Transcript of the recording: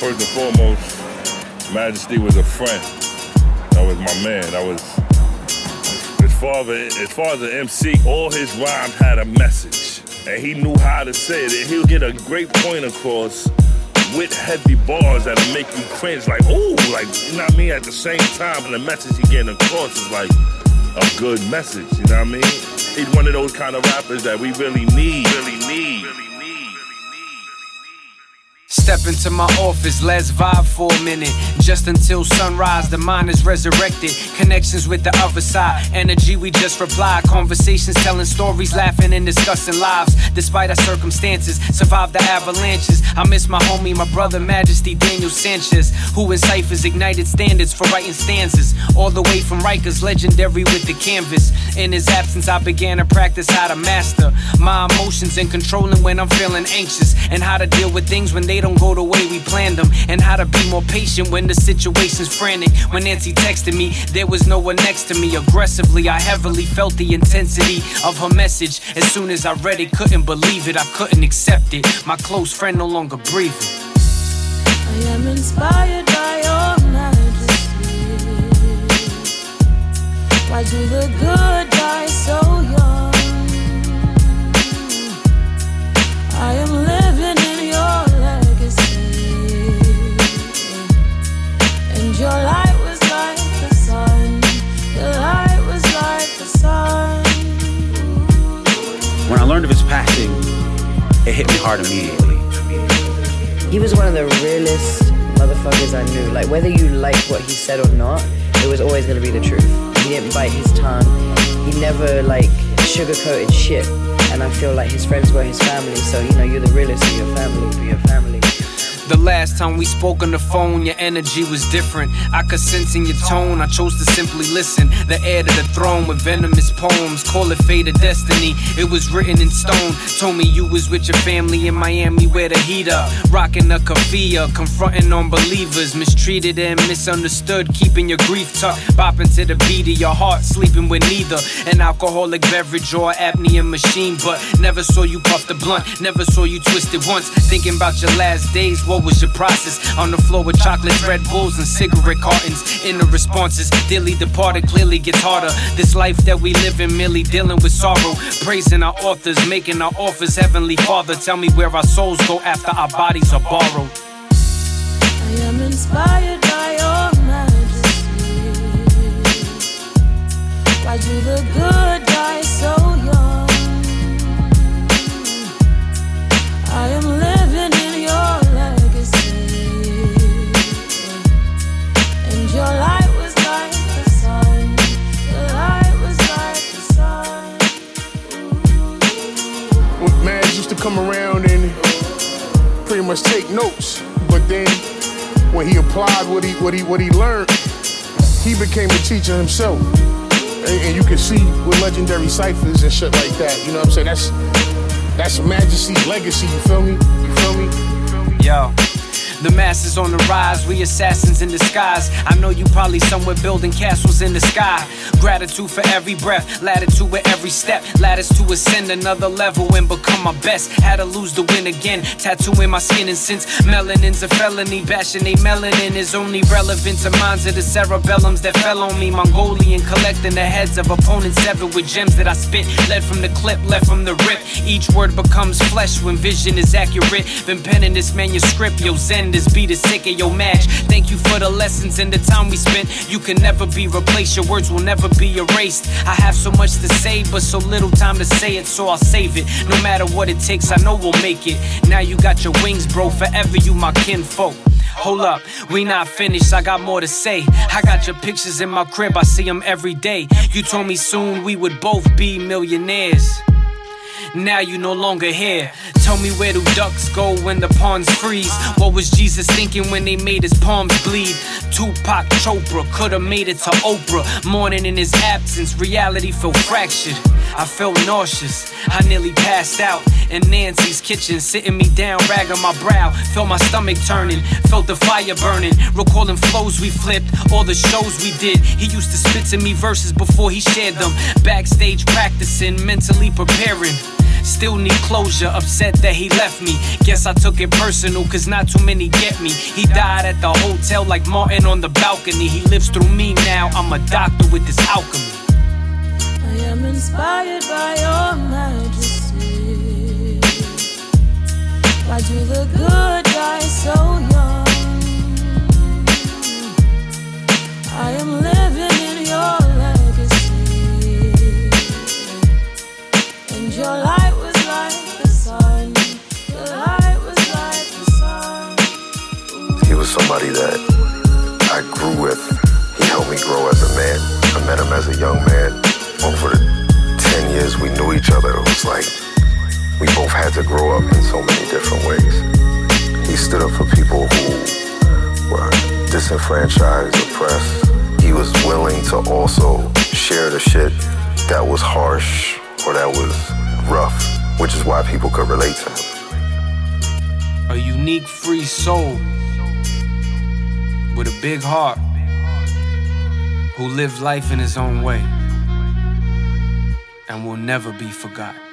First and foremost, Majesty was a friend. That was my man. That was as far as as far as the MC, all his rhymes had a message, and he knew how to say it. And he'll get a great point across with heavy bars that'll make you cringe, like ooh, like you know what I mean. At the same time, and the message he getting across is like a good message. You know what I mean? He's one of those kind of rappers that we really need, really need. Step into my office, let's vibe for a minute. Just until sunrise, the mind is resurrected. Connections with the other side, energy we just reply. Conversations telling stories, laughing and discussing lives. Despite our circumstances, survive the avalanches. I miss my homie, my brother, Majesty Daniel Sanchez, who in ciphers ignited standards for writing stanzas. All the way from Rikers, legendary with the canvas. In his absence, I began to practice how to master my emotions and controlling when I'm feeling anxious, and how to deal with things when they don't go the way we planned them, and how to be more patient when the situation's frantic. When Nancy texted me, there was no one next to me. Aggressively, I heavily felt the intensity of her message. As soon as I read it, couldn't believe it, I couldn't accept it. My close friend no longer breathing. I am inspired by your majesty. Why do the good hit me hard immediately. He was one of the realest motherfuckers I knew. Like whether you liked what he said or not, it was always gonna be the truth. He didn't bite his tongue. He never like sugarcoated shit. And I feel like his friends were his family. So you know, you're the realest of your family. For your family. The last time we spoke on the phone, your energy was different. I could sense in your tone, I chose to simply listen. The heir to the throne with venomous poems, call it fate or destiny. It was written in stone. Told me you was with your family in Miami where the heat up. Rocking a kafia, confronting unbelievers. Mistreated and misunderstood, keeping your grief tucked. Bopping to the beat of your heart, sleeping with neither an alcoholic beverage or apnea machine. But never saw you puff the blunt, never saw you twist it once. Thinking about your last days, what was your process? On the floor with chocolates, Red Bulls, and cigarette cartons. In the responses, dearly departed clearly gets harder. This life that we live in, merely dealing with sorrow. Praising our authors, making our offers. Heavenly Father, tell me where our souls go after our bodies are borrowed. I am inspired by your majesty. Why do the good come around and pretty much take notes, but then when he applied what he what he what he learned, he became a teacher himself. And, and you can see with legendary ciphers and shit like that. You know what I'm saying? That's that's Majesty's legacy. You feel me? You feel me? Yo. The masses on the rise, we assassins in disguise. I know you probably somewhere building castles in the sky. Gratitude for every breath, latitude with every step. Lattice to ascend another level and become my best. Had to lose the win again, tattooing my skin. And since melanin's a felony, bashing a melanin is only relevant to minds of the cerebellums that fell on me. Mongolian, collecting the heads of opponents severed with gems that I spit. Led from the clip, left from the rip. Each word becomes flesh when vision is accurate. Been penning this manuscript, yo, Xen, this beat is sick of your match. Thank you for the lessons and the time we spent. You can never be replaced, your words will never be erased. I have so much to say, but so little time to say it, so I'll save it. No matter what it takes, I know we'll make it. Now you got your wings, bro, forever you my kinfolk. Hold up, we not finished, I got more to say. I got your pictures in my crib, I see them every day. You told me soon we would both be millionaires. Now you no longer here. Tell me where do ducks go when the ponds freeze? What was Jesus thinking when they made his palms bleed? Tupac Chopra could've made it to Oprah. Mourning in his absence, reality felt fractured. I felt nauseous, I nearly passed out. In Nancy's kitchen, sitting me down, rag on my brow. Felt my stomach turning, felt the fire burning. Recalling flows we flipped, all the shows we did. He used to spit to me verses before he shared them. Backstage practicing, mentally preparing. Still need closure, upset that he left me. Guess I took it personal, cause not too many get me. He died at the hotel like Martin on the balcony. He lives through me now, I'm a doctor with this alchemy. I am inspired by your majesty. Why do the good die so grow as a man. I met him as a young man. Over the 10 years we knew each other, it was like we both had to grow up in so many different ways. He stood up for people who were disenfranchised, oppressed. He was willing to also share the shit that was harsh or that was rough, which is why people could relate to him. A unique free soul with a big heart who lived life in his own way and will never be forgotten.